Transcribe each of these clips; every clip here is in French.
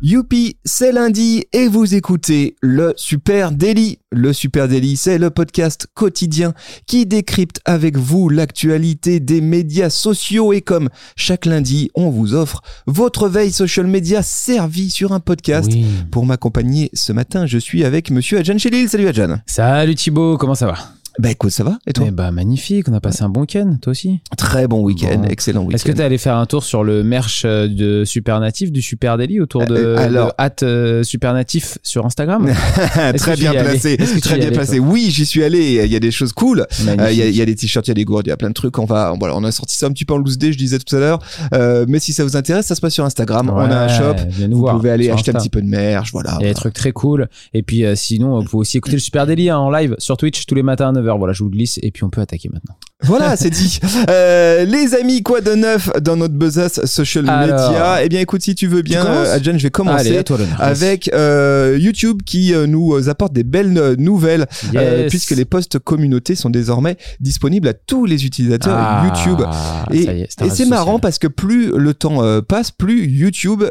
Youpi, c'est lundi et vous écoutez le Super Daily. Le Super Daily, c'est le podcast quotidien qui décrypte avec vous l'actualité des médias sociaux et comme chaque lundi, on vous offre votre veille social media servie sur un podcast. Oui. Pour m'accompagner ce matin, je suis avec monsieur Adjan Chelil. Salut Adjan. Salut Thibaut, comment ça va? Bah écoute, ça va Et toi Eh bah magnifique, on a passé un bon week-end, toi aussi. Très bon week-end, Bon. excellent week-end. Est-ce que t'es allé faire un tour sur le merch euh, de Super Natif, du Super Daily, autour de, Euh, alors- hâte, euh, Super Natif sur Instagram Très bien placé, très bien placé. Oui, j'y suis allé. Il y a des choses cool. Euh, Il y, a- y des t-shirts, il y a des gourdes, il y a plein de trucs. On va, voilà, on a sorti ça un petit peu en loose day, je disais tout à l'heure. Euh, mais si ça vous intéresse, ça se passe sur Instagram. on a un shop. Vous voir pouvez aller acheter un petit peu de merch, voilà. Il y a des trucs très cool. Et puis euh, sinon, vous pouvez aussi écouter le Super Daily hein, en live sur Twitch tous les matins à 9h. Voilà, je vous glisse. Et puis on peut attaquer maintenant. Voilà, c'est dit. Euh, les amis, quoi de neuf dans notre besace social Alors. media? Eh bien, écoute, si tu veux bien, commences? euh, Adjan, je vais commencer. Allez, toi avec euh, YouTube qui nous apporte des belles nouvelles Yes. puisque les posts communautés sont désormais disponibles à tous les utilisateurs Ah, YouTube. Et, c'est marrant parce que plus le temps passe, plus YouTube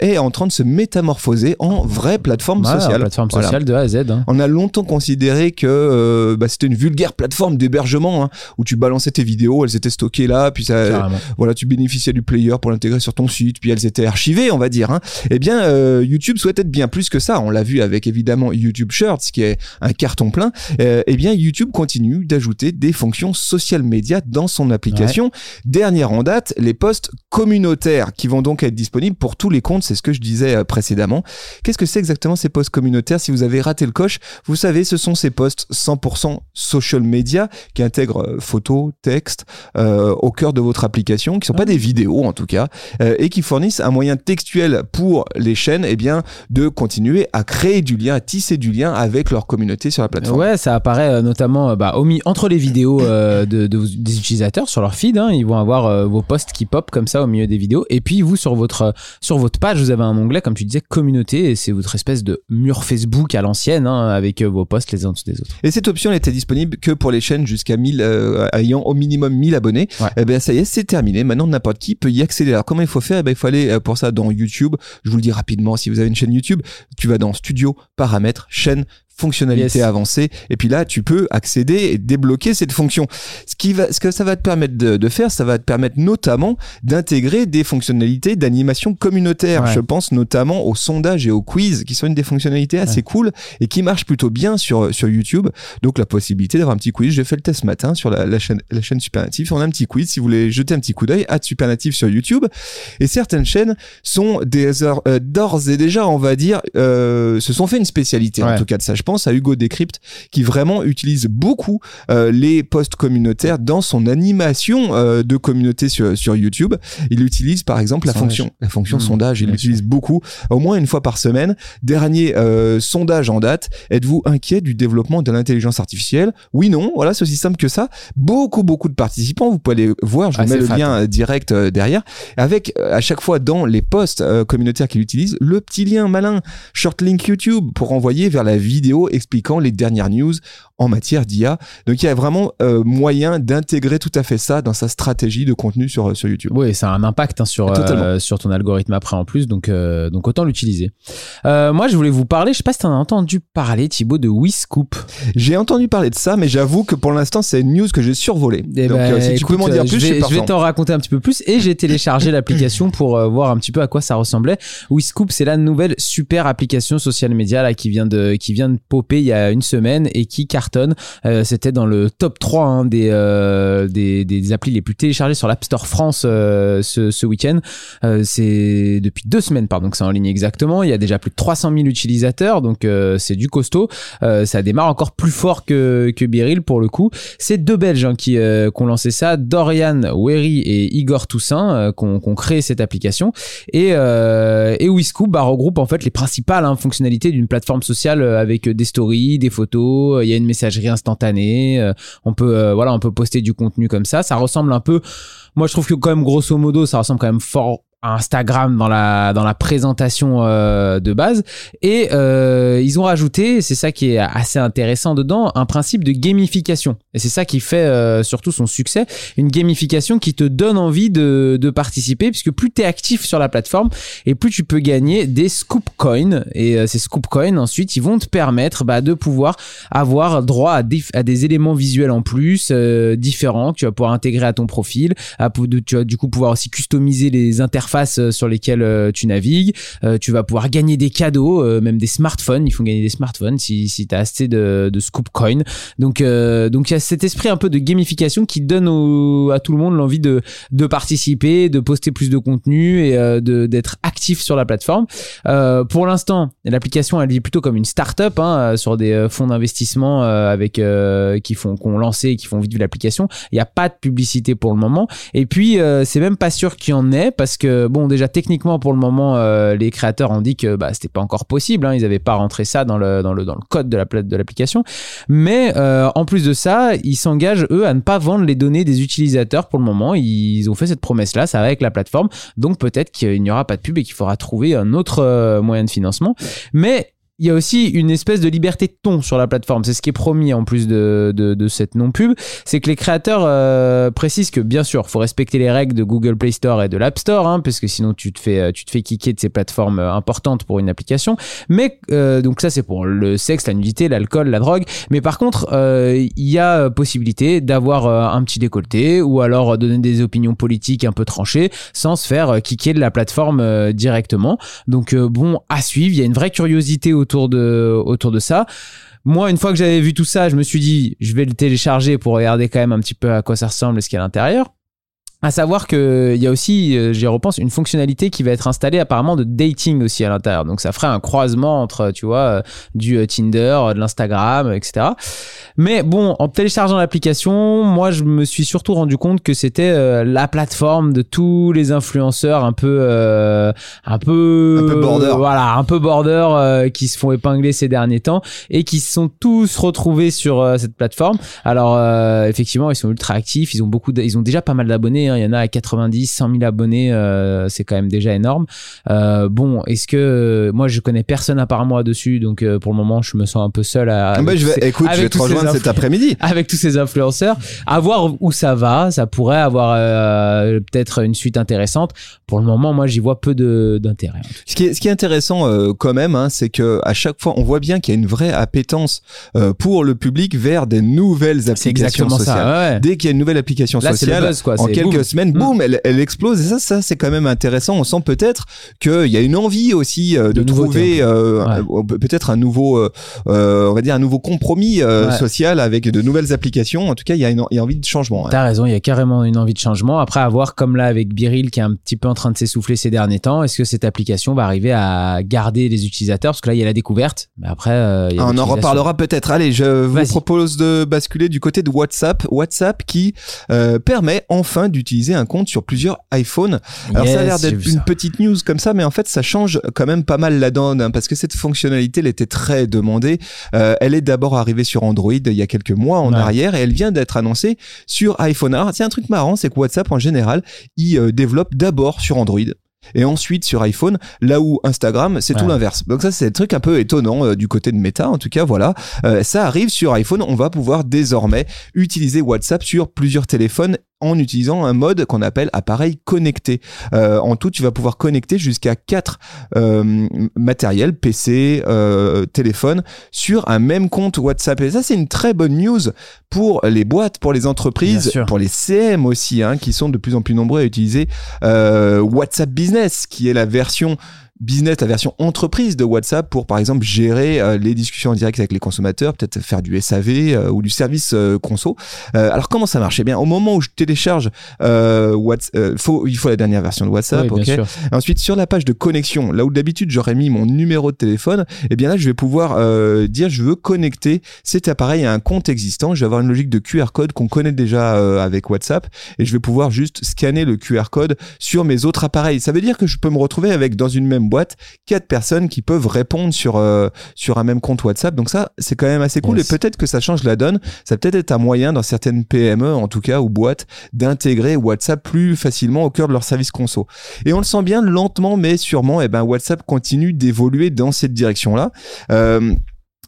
est en train de se métamorphoser en vraie plateforme sociale. plateforme Voilà. sociale de A à Z. hein. On a longtemps considéré que bah, c'était une vulgaire plateforme d'hébergement hein, où tu balançais tes vidéos, elles étaient stockées là, puis ça, voilà, tu bénéficiais du player pour l'intégrer sur ton site, puis elles étaient archivées, on va dire. Hein. Eh bien, euh, YouTube souhaite être bien plus que ça. On l'a vu avec évidemment YouTube Shorts, qui est un carton plein. Euh, eh bien, YouTube continue d'ajouter des fonctions social media dans son application. Dernière en date, les posts communautaires qui vont donc être disponibles pour tous les comptes. C'est ce que je disais euh, précédemment. Qu'est-ce que c'est exactement ces posts communautaires? Si vous avez raté le coche, vous savez, ce sont ces posts 100% social media qui intègrent euh, photos, textes euh, au cœur de votre application, qui sont pas des vidéos en tout cas, euh, et qui fournissent un moyen textuel pour les chaînes, eh bien, de continuer à créer du lien, à tisser du lien avec leur communauté sur la plateforme. Ouais, ça apparaît notamment bah, au entre les vidéos de, de- des utilisateurs sur leur feed. hein, ils vont avoir vos posts qui pop comme ça au milieu des vidéos. Et puis vous sur votre sur votre page, vous avez un onglet comme tu disais communauté et c'est votre espèce de mur Facebook à l'ancienne hein, avec vos posts les uns en dessous des autres. Et cette option n'était disponible que pour les chaînes jusqu'à 1000 euh, ayant au minimum 1000 abonnés. Ouais. Eh bien ça y est, c'est terminé. Maintenant n'importe qui peut y accéder. Alors comment il faut faire? Eh ben, il faut aller euh, pour ça dans YouTube. Je vous le dis rapidement si vous avez une chaîne YouTube, tu vas dans studio, paramètres, chaîne fonctionnalité Yes. avancée et puis là tu peux accéder et débloquer cette fonction. Ce qui va ce que ça va te permettre de, de faire ça va te permettre notamment d'intégrer des fonctionnalités d'animation communautaire. Ouais. je pense notamment au sondage et au quiz qui sont une des fonctionnalités assez cool et qui marchent plutôt bien sur sur YouTube. Donc la possibilité d'avoir un petit quiz j'ai fait le test ce matin sur la, la chaîne la chaîne Supernative. On a un petit quiz si vous voulez jeter un petit coup d'œil à Supernative sur YouTube. Et certaines chaînes sont des heures, euh, d'ores et déjà on va dire euh, se sont fait une spécialité en tout cas de ça je pense à Hugo Decrypt qui vraiment utilise beaucoup euh, les posts communautaires dans son animation euh, de communauté sur, sur YouTube. Il utilise par exemple la fonction la fonction Mmh, sondage. Il l'utilise beaucoup au moins une fois par semaine. Dernier euh, sondage en date. Êtes-vous inquiet du développement de l'intelligence artificielle? Oui non. Voilà c'est aussi simple que ça. Beaucoup beaucoup de participants vous pouvez aller voir je vous Ah, mets le fat. lien direct derrière. Avec à chaque fois dans les posts communautaires qu'il utilise le petit lien malin short link YouTube pour envoyer vers la vidéo expliquant les dernières news en matière d'IA. Donc il y a vraiment euh, moyen d'intégrer tout à fait ça dans sa stratégie de contenu sur, sur YouTube. Oui, ça a un impact hein, sur, euh, sur ton algorithme après en plus, donc, euh, donc autant l'utiliser. Moi, je voulais vous parler, je sais pas si tu en as entendu parler, Thibaut, de WeScoop. J'ai entendu parler de ça, mais j'avoue que pour l'instant c'est une news que j'ai survolée. Eh Donc ben, si tu peux m'en dire plus, je vais, je vais t'en raconter un petit peu plus et j'ai téléchargé l'application pour voir un petit peu à quoi ça ressemblait. WeScoop, c'est la nouvelle super application social media là qui vient de qui vient de popper il y a une semaine et qui Euh, C'était dans le top 3 hein, des, euh, des des applis les plus téléchargées sur l'App Store France euh, ce, ce week-end. C'est depuis deux semaines pardon que c'est en ligne exactement. Il y a déjà plus de 300 000 utilisateurs donc c'est du costaud. Ça démarre encore plus fort que que Biril pour le coup. C'est deux Belges hein, qui, ont lancé ça, Dorian Wery et Igor Toussaint, qui ont créé cette application. Et, et WeScoop bah, regroupe en fait les principales hein, fonctionnalités d'une plateforme sociale avec des stories, des photos, il y a une messagerie instantanée, euh, on peut euh, voilà, on peut poster du contenu comme ça. Ça ressemble un peu, moi je trouve que quand même grosso modo, ça ressemble quand même fort Instagram dans la dans la présentation euh, de base. Et euh, ils ont rajouté c'est ça qui est assez intéressant dedans un principe de gamification. Et c'est ça qui fait euh, surtout son succès. Une gamification qui te donne envie de, de participer puisque plus tu es actif sur la plateforme et plus tu peux gagner des scoop coins. Et ces scoop coins ensuite ils vont te permettre bah, de pouvoir avoir droit à des, à des éléments visuels en plus différents que tu vas pouvoir intégrer à ton profil à, tu vas du coup pouvoir aussi customiser les interfaces euh, sur lesquelles euh, tu navigues. Euh, tu vas pouvoir gagner des cadeaux, même des smartphones. Ils font gagner des smartphones si, si tu as assez de, scoop coin. Donc, donc il y a cet esprit un peu de gamification qui donne à tout le monde l'envie de, de participer, de poster plus de contenu et de d'être actif sur la plateforme. pour l'instant, l'application elle vit plutôt comme une start-up hein, sur des fonds d'investissement avec qui font qu'on lancé et qui font vivre l'application. Il n'y a pas de publicité pour le moment. Et puis c'est même pas sûr qu'il y en ait parce que bon, déjà techniquement pour le moment, euh, les créateurs ont dit que bah, c'était pas encore possible. Hein, ils n'avaient pas rentré ça dans le, dans le, dans le code de la l'application. Mais euh, en plus de ça, ils s'engagent eux à ne pas vendre les données des utilisateurs pour le moment. Ils ont fait cette promesse là, ça va avec la plateforme. Donc peut-être qu'il n'y aura pas de pub et qu'il faudra trouver un autre euh, moyen de financement. Mais il y a aussi une espèce de liberté de ton sur la plateforme. C'est ce qui est promis en plus de, de, de cette non-pub. C'est que les créateurs euh, précisent que bien sûr, faut respecter les règles de Google Play Store et de l'App Store, hein, parce que sinon tu te fais euh, tu te fais kicker de ces plateformes euh, importantes pour une application. Mais euh, donc ça c'est pour le sexe, la nudité, l'alcool, la drogue. Mais par contre, il y a possibilité d'avoir un petit décolleté ou alors donner des opinions politiques un peu tranchées sans se faire kicker de la plateforme directement. Donc bon, à suivre. Il y a une vraie curiosité autour de, ça. Moi, une fois que j'avais vu tout ça, je me suis dit, je vais le télécharger pour regarder quand même un petit peu à quoi ça ressemble et ce qu'il y a à l'intérieur. À savoir qu'il y a aussi, euh, j'y repense, une fonctionnalité qui va être installée apparemment de dating aussi à l'intérieur. Donc ça ferait un croisement entre, tu vois, euh, du euh, Tinder, de l'Instagram, etc. Mais bon, en téléchargeant l'application, moi je me suis surtout rendu compte que c'était la plateforme de tous les influenceurs un peu, un peu, un peu border, voilà, un peu border qui se font épingler ces derniers temps et qui se sont tous retrouvés sur cette plateforme. Alors effectivement, ils sont ultra actifs, ils ont beaucoup, ils ont déjà pas mal d'abonnés. Hein. Il y en a à 90, 100 000 abonnés, euh, c'est quand même déjà énorme. Euh, bon, est-ce que moi je connais personne à part moi dessus, donc euh, pour le moment je me sens un peu seul. À, bah, je vais, écoute, je vais te rejoindre cet après-midi avec tous ces influenceurs. À voir où ça va, ça pourrait avoir peut-être une suite intéressante. Pour le moment, moi j'y vois peu d'intérêt. Ce qui est, ce qui est intéressant quand même, hein, c'est que à chaque fois on voit bien qu'il y a une vraie appétence pour le public vers des nouvelles applications sociales. Ça, Dès qu'il y a une nouvelle application sociale, quoi. en quelques semaine, mm. boum, elle, elle, explose. Et ça, ça c'est quand même intéressant. On sent peut-être qu'il y a une envie aussi euh, de, trouver euh, peut-être un nouveau, euh, on va dire un nouveau compromis social avec de nouvelles applications. En tout cas, il y a une, y a envie de changement. Hein. T'as raison, il y a carrément une envie de changement. Après, à voir comme là avec Biril qui est un petit peu en train de s'essouffler ces derniers temps, est-ce que cette application va arriver à garder les utilisateurs? Parce que là, il y a la découverte, mais après, il y a on en reparlera peut-être. Allez, je vous propose de basculer du côté de WhatsApp. WhatsApp qui permet enfin d'utiliser un compte sur plusieurs iPhones. Alors ça a l'air d'être une petite news comme ça, mais en fait ça change quand même pas mal la donne hein, parce que cette fonctionnalité elle était très demandée. Euh, elle est d'abord arrivée sur Android il y a quelques mois en arrière et elle vient d'être annoncée sur iPhone. Alors c'est un truc marrant, c'est que WhatsApp en général il euh, développe d'abord sur Android et ensuite sur iPhone, là où Instagram, c'est tout l'inverse. Donc ça, c'est un truc un peu étonnant euh, du côté de Meta, en tout cas, voilà. Euh, ça arrive sur iPhone, on va pouvoir désormais utiliser WhatsApp sur plusieurs téléphones en utilisant un mode qu'on appelle appareil connecté. Euh, en tout, tu vas pouvoir connecter jusqu'à quatre euh, matériels, PC, euh, téléphone, sur un même compte WhatsApp. Et ça, c'est une très bonne news pour les boîtes, pour les entreprises, pour les CM aussi, hein, qui sont de plus en plus nombreux à utiliser euh, WhatsApp Business, qui est la version business, la version entreprise de WhatsApp pour par exemple gérer euh, les discussions en direct avec les consommateurs, peut-être faire du SAV euh, ou du service euh, conso. alors comment ça marche? Eh bien, au moment où je télécharge WhatsApp, faut, il faut la dernière version de WhatsApp. ok? Ensuite, sur la page de connexion, là où d'habitude j'aurais mis mon numéro de téléphone, eh bien là je vais pouvoir dire je veux connecter cet appareil à un compte existant. Je vais avoir une logique de QR code qu'on connaît déjà avec WhatsApp et je vais pouvoir juste scanner le QR code sur mes autres appareils. Ça veut dire que je peux me retrouver avec dans une même boîte, quatre personnes qui peuvent répondre sur euh, sur un même compte WhatsApp. Donc ça, c'est quand même assez cool Yes. et peut-être que ça change la donne. Ça peut être être un moyen dans certaines PME, en tout cas ou boîtes, d'intégrer WhatsApp plus facilement au cœur de leur service conso. Et on le sent bien lentement, mais sûrement, et ben WhatsApp continue d'évoluer dans cette direction-là. Euh,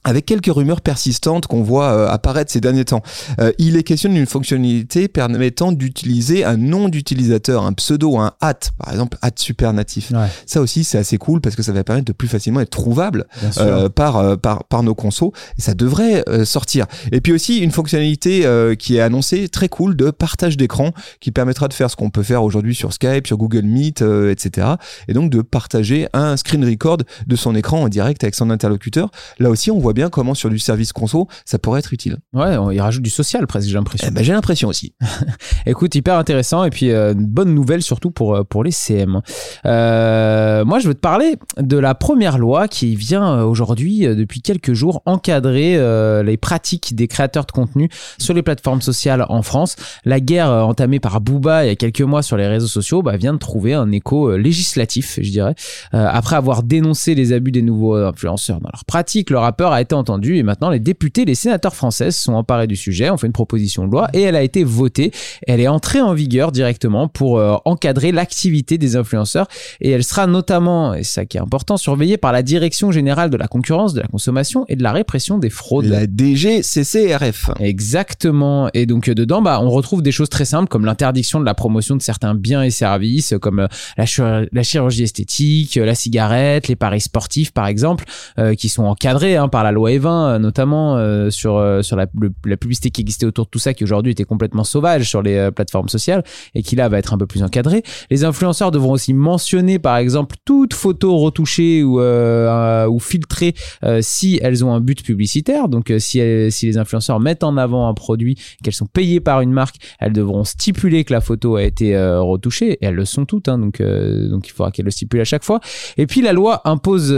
avec quelques rumeurs persistantes qu'on voit euh, apparaître ces derniers temps. Euh, il est question d'une fonctionnalité permettant d'utiliser un nom d'utilisateur, un pseudo, un hat, par exemple, hat super natif. Ouais, Ça aussi, c'est assez cool parce que ça va permettre de plus facilement être trouvable euh, par, par, par nos consos et ça devrait euh, sortir. Et puis aussi une fonctionnalité qui est annoncée très cool de partage d'écran qui permettra de faire ce qu'on peut faire aujourd'hui sur Skype, sur Google Meet, etc. Et donc de partager un screen record de son écran en direct avec son interlocuteur. Là aussi, on voit bien comment sur du service conso, ça pourrait être utile. Ouais, on- il rajoute du social presque, j'ai l'impression. Eh ben, j'ai l'impression aussi. Écoute, hyper intéressant et puis euh, une bonne nouvelle surtout pour, euh, pour les CM. Euh, moi, je veux te parler de la première loi qui vient euh, aujourd'hui, depuis quelques jours, encadrer euh, les pratiques des créateurs de contenu sur les plateformes sociales en France. La guerre entamée par Booba il y a quelques mois sur les réseaux sociaux bah, vient de trouver un écho législatif, je dirais. Après avoir dénoncé les abus des nouveaux influenceurs dans leurs pratiques, le rappeur a été entendu et maintenant les députés, les sénateurs français se sont emparés du sujet, ont fait une proposition de loi et elle a été votée. Elle est entrée en vigueur directement pour euh, encadrer l'activité des influenceurs et elle sera notamment, et ça qui est important, surveillée par la Direction générale de la concurrence, de la consommation et de la répression des fraudes. La DGCCRF. Exactement. Et donc euh, dedans, bah, on retrouve des choses très simples comme l'interdiction de la promotion de certains biens et services, euh, comme la, chir- la chirurgie esthétique, la cigarette, les paris sportifs par exemple, euh, qui sont encadrés hein, par la loi E20, euh, notamment euh, sur euh, sur la, la publicité qui existait autour de tout ça, qui aujourd'hui était complètement sauvage sur les euh, plateformes sociales et qui là va être un peu plus encadré. Les influenceurs devront aussi mentionner par exemple toute photo retouchée ou ou filtrée si elles ont un but publicitaire. Donc si, si les influenceurs mettent en avant un produit, qu'elles sont payées par une marque, elles devront stipuler que la photo a été retouchée. Et elles le sont toutes, hein, donc, donc il faudra qu'elles le stipulent à chaque fois. Et puis la loi impose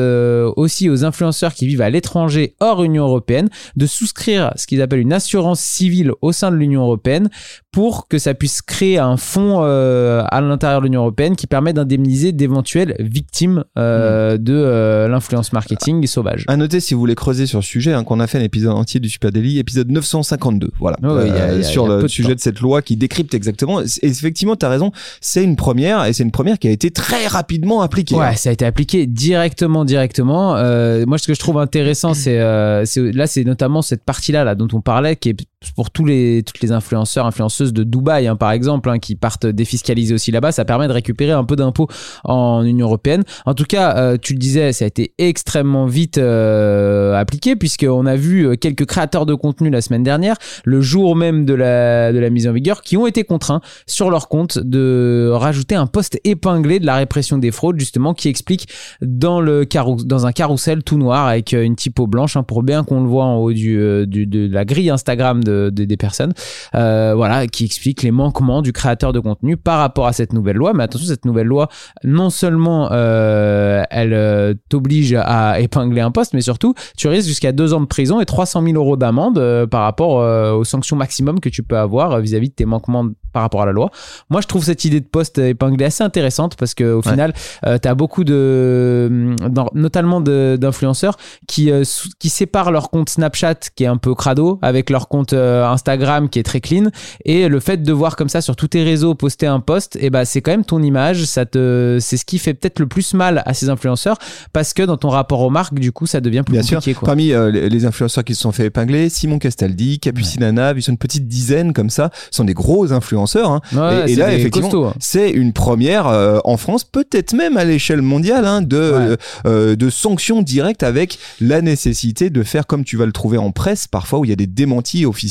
aussi aux influenceurs qui vivent à l'étranger hors Union européenne de souscrire ce qu'ils appellent une assurance civile au sein de l'Union européenne pour que ça puisse créer un fonds euh, à l'intérieur de l'Union européenne qui permet d'indemniser d'éventuelles victimes euh, de euh, l'influence marketing sauvage. À noter, si vous voulez creuser sur le sujet, hein, qu'on a fait un épisode entier du Super Daily, épisode 952. Voilà. Y a- y a- sur y a le de sujet temps. de cette loi qui décrypte exactement. Et effectivement, tu as raison, c'est une première, et c'est une première qui a été très rapidement appliquée. Ouais, hein. ça a été appliqué directement, directement. Euh, moi, ce que je trouve intéressant, c'est euh, c'est- là, c'est notamment cette partie-là, là, dont on parlait, qui est pour tous les toutes les influenceurs, influenceuses de Dubaï, hein, par exemple, hein, qui partent défiscaliser aussi là-bas. Ça permet de récupérer un peu d'impôts en Union européenne. En tout cas, euh, tu le disais, ça a été extrêmement vite euh, appliqué puisqu'on a vu euh, quelques créateurs de contenu la semaine dernière, le jour même de la de la mise en vigueur, qui ont été contraints sur leur compte de rajouter un post épinglé de la répression des fraudes, justement, qui explique dans le carrou- dans un carrousel tout noir avec une typo blanche hein, pour bien qu'on le voit en haut du, de la grille Instagram de- des personnes euh, voilà qui explique les manquements du créateur de contenu par rapport à cette nouvelle loi mais attention cette nouvelle loi non seulement euh, elle euh, t'oblige à épingler un poste mais surtout tu risques jusqu'à deux ans de prison et 300 000 euros d'amende par rapport aux sanctions maximum que tu peux avoir vis-à-vis de tes manquements par rapport à la loi moi je trouve cette idée de poste épinglé assez intéressante parce que au Ouais. final euh, tu as beaucoup de dans- notamment d'influenceurs qui euh, qui séparent leur compte Snapchat qui est un peu crado avec leur compte Instagram qui est très clean et le fait de voir comme ça sur tous tes réseaux poster un post et ben c'est quand même ton image ça te c'est ce qui fait peut-être le plus mal à ces influenceurs parce que dans ton rapport aux marques du coup ça devient plus Bien sûr. compliqué quoi. Parmi euh, les, influenceurs qui se sont fait épingler, Simon Castaldi, Capucinana, ils sont une petite dizaine comme ça, sont des gros influenceurs. hein. Ouais, et, là, effectivement, hein. c'est une première euh, en France, peut-être même à l'échelle mondiale, hein, de, Ouais. euh, de sanctions directes avec la nécessité de faire, comme tu vas le trouver en presse, parfois où il y a des démentis officiels,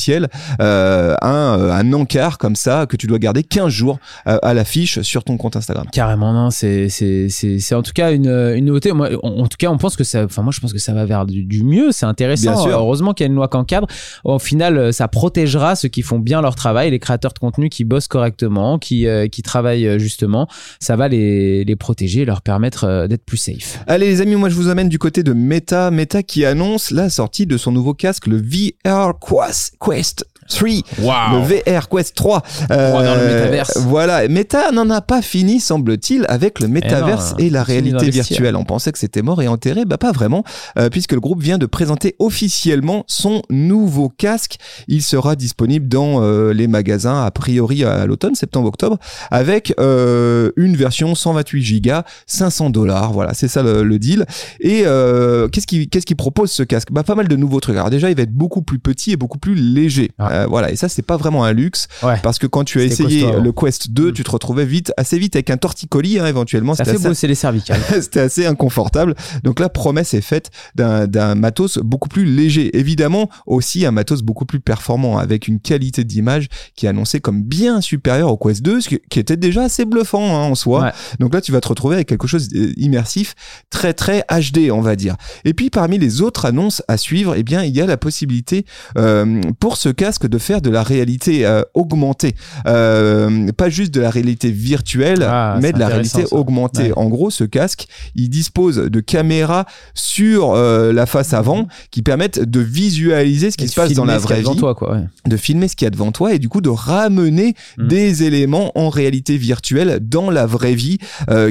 euh, un, euh, un encart comme ça que tu dois garder 15 jours euh, à l'affiche sur ton compte Instagram. Carrément, non, c'est, c'est, c'est, c'est en tout cas une, une nouveauté. Moi, en, en tout cas, on pense que ça, enfin, moi, je pense que ça va vers du, du mieux. C'est intéressant. Bien sûr. Heureusement qu'il y a une loi qui encadre. Au final, ça protégera ceux qui font bien leur travail, les créateurs de contenu qui bossent correctement, qui, euh, qui travaillent justement. Ça va les, les protéger et leur permettre euh, d'être plus safe. Allez les amis, moi je vous amène du côté de Meta, Meta qui annonce la sortie de son nouveau casque, le VR Quest. Quest. 3, Waouh. le VR Quest 3. dans le métaverse. Voilà, Meta n'en a pas fini, semble-t-il, avec le métaverse Eh non, et la réalité virtuelle. On pensait que c'était mort et enterré, bah pas vraiment, euh, puisque le groupe vient de présenter officiellement son nouveau casque. Il sera disponible dans euh, les magasins a priori à l'automne, septembre-octobre, avec euh, une version 128 Go, 500 dollars. Voilà, c'est ça le, le deal. Et euh, qu'est-ce qu'il qu'est-ce qu'il propose ce casque? Bah pas mal de nouveaux trucs. Alors déjà, il va être beaucoup plus petit et beaucoup plus léger. Ah. Euh, voilà, et ça c'est pas vraiment un luxe Ouais. parce que quand tu as essayé costaud avant. le Quest 2, Mm. tu te retrouvais vite, assez vite avec un torticolis, hein, éventuellement. Ça C'était fait assez, bosser les cervicales. c'était assez inconfortable. Donc la promesse est faite d'un matos beaucoup plus léger. Évidemment, aussi un matos beaucoup plus performant, avec une qualité d'image qui est annoncée comme bien supérieure au Quest 2, ce qui qui était déjà assez bluffant hein, en soi. Ouais. Donc là, tu vas te retrouver avec quelque chose d'immersif, très très HD, on va dire. Et puis parmi les autres annonces à suivre, eh bien, il y a la possibilité euh, pour ce casque de faire de la réalité euh, augmentée, Euh, pas juste de la réalité virtuelle, Ah, mais de la réalité ça. augmentée. Ouais. En gros, ce casque, il dispose de caméras sur euh, la face avant qui permettent de visualiser ce qui Et se passe dans la vraie vie toi, quoi. ouais. de filmer ce qu'il y a devant toi et du coup de ramener Mm. des éléments en réalité virtuelle dans la vraie vie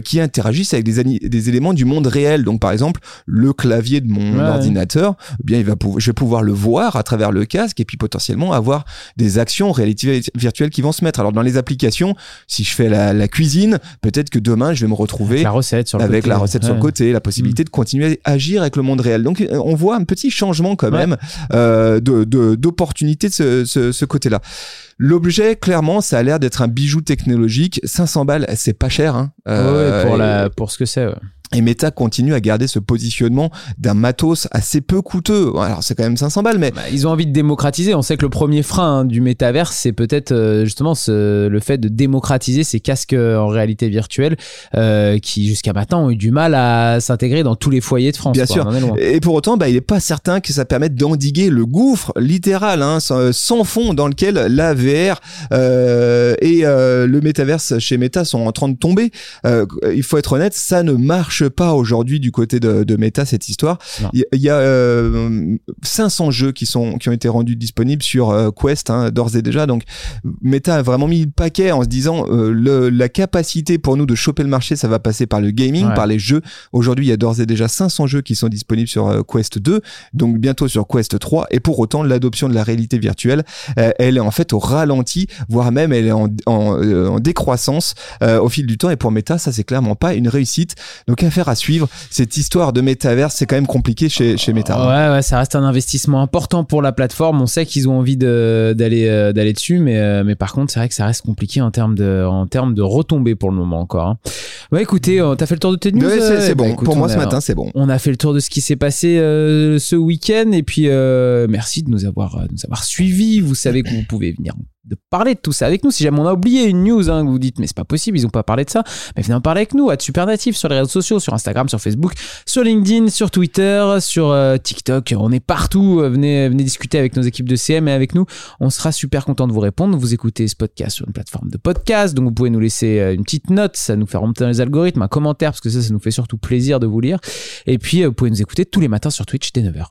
qui interagissent avec des, éléments du monde réel. Donc par exemple, le clavier de mon Ouais. ordinateur, eh bien il va je vais pouvoir le voir à travers le casque et puis potentiellement avoir des actions réalité virtuelle qui vont se mettre. Alors dans les applications, si je fais la, la cuisine, peut-être que demain je vais me retrouver Avec la recette sur le côté. la recette sur le Ouais. côté, la possibilité de continuer à agir avec le monde réel. Donc euh, on voit un petit changement quand Ouais. même euh, de de- d'opportunité de, ce, ce, ce côté-là. L'objet, clairement, ça a l'air d'être un bijou technologique. 500 balles, c'est pas cher. Hein. Ouais, Euh, pour, et- la, pour ce que c'est. ouais. Et Meta continue à garder ce positionnement d'un matos assez peu coûteux. Alors c'est quand même 500 balles, mais Bah, ils ont envie de démocratiser. On sait que le premier frein hein, du métaverse, c'est peut-être euh, justement ce- le fait de démocratiser ces casques euh, en réalité virtuelle euh, qui jusqu'à maintenant ont eu du mal à s'intégrer dans tous les foyers de France. Bien quoi. sûr. Et pour autant, bah, il n'est pas certain que ça permette d'endiguer le gouffre littéral, hein, sans, fond dans lequel la VR euh, et le métaverse chez Meta sont en train de tomber. Il faut être honnête, ça ne marche pas aujourd'hui du côté de, de Meta cette histoire. Il y, a euh, 500 jeux qui sont qui ont été rendus disponibles sur euh, Quest hein, d'ores et déjà. Donc Meta a vraiment mis le paquet en se disant euh, le, la capacité pour nous de choper le marché, ça va passer par le gaming, Ouais. par les jeux. Aujourd'hui, il y a d'ores et déjà 500 jeux qui sont disponibles sur euh, Quest 2, donc bientôt sur Quest 3. Et pour autant, l'adoption de la réalité virtuelle, euh, elle est en fait au ralenti, voire même elle est en, en, euh, en décroissance euh, au fil du temps. Et pour Meta, ça c'est clairement pas une réussite. Donc affaire à suivre. Cette histoire de métaverse, c'est quand même compliqué chez, chez Meta. hein. Ouais, ouais, ça reste un investissement important pour la plateforme. On sait qu'ils ont envie d'aller euh, d'aller dessus, mais euh, mais par contre, c'est vrai que ça reste compliqué en termes de en termes de retombées pour le moment encore. hein. Ouais, écoutez, euh, t'as fait le tour de tes news. Ouais, c'est bah, bon. écoute, pour moi ce matin, c'est bon. On a fait le tour de ce qui s'est passé euh, ce week-end et puis euh, merci de nous avoir, de nous avoir suivis. Vous savez que vous pouvez venir de parler de tout ça avec nous. Si jamais on a oublié une news, hein, vous dites mais c'est pas possible, ils ont pas parlé de ça, mais venez en parler avec nous. À Supernatif sur les réseaux sociaux, sur Instagram, sur Facebook, sur LinkedIn, sur Twitter, sur euh, TikTok. On est partout. Euh, Venez, venez discuter avec nos équipes de CM et avec nous. On sera super content de vous répondre. Vous écoutez ce podcast sur une plateforme de podcast, donc vous pouvez nous laisser euh, une petite note, ça nous fait remonter dans les algorithmes, un commentaire parce que ça, ça nous fait surtout plaisir de vous lire. Et puis, vous pouvez nous écouter tous les matins sur Twitch dès 9h.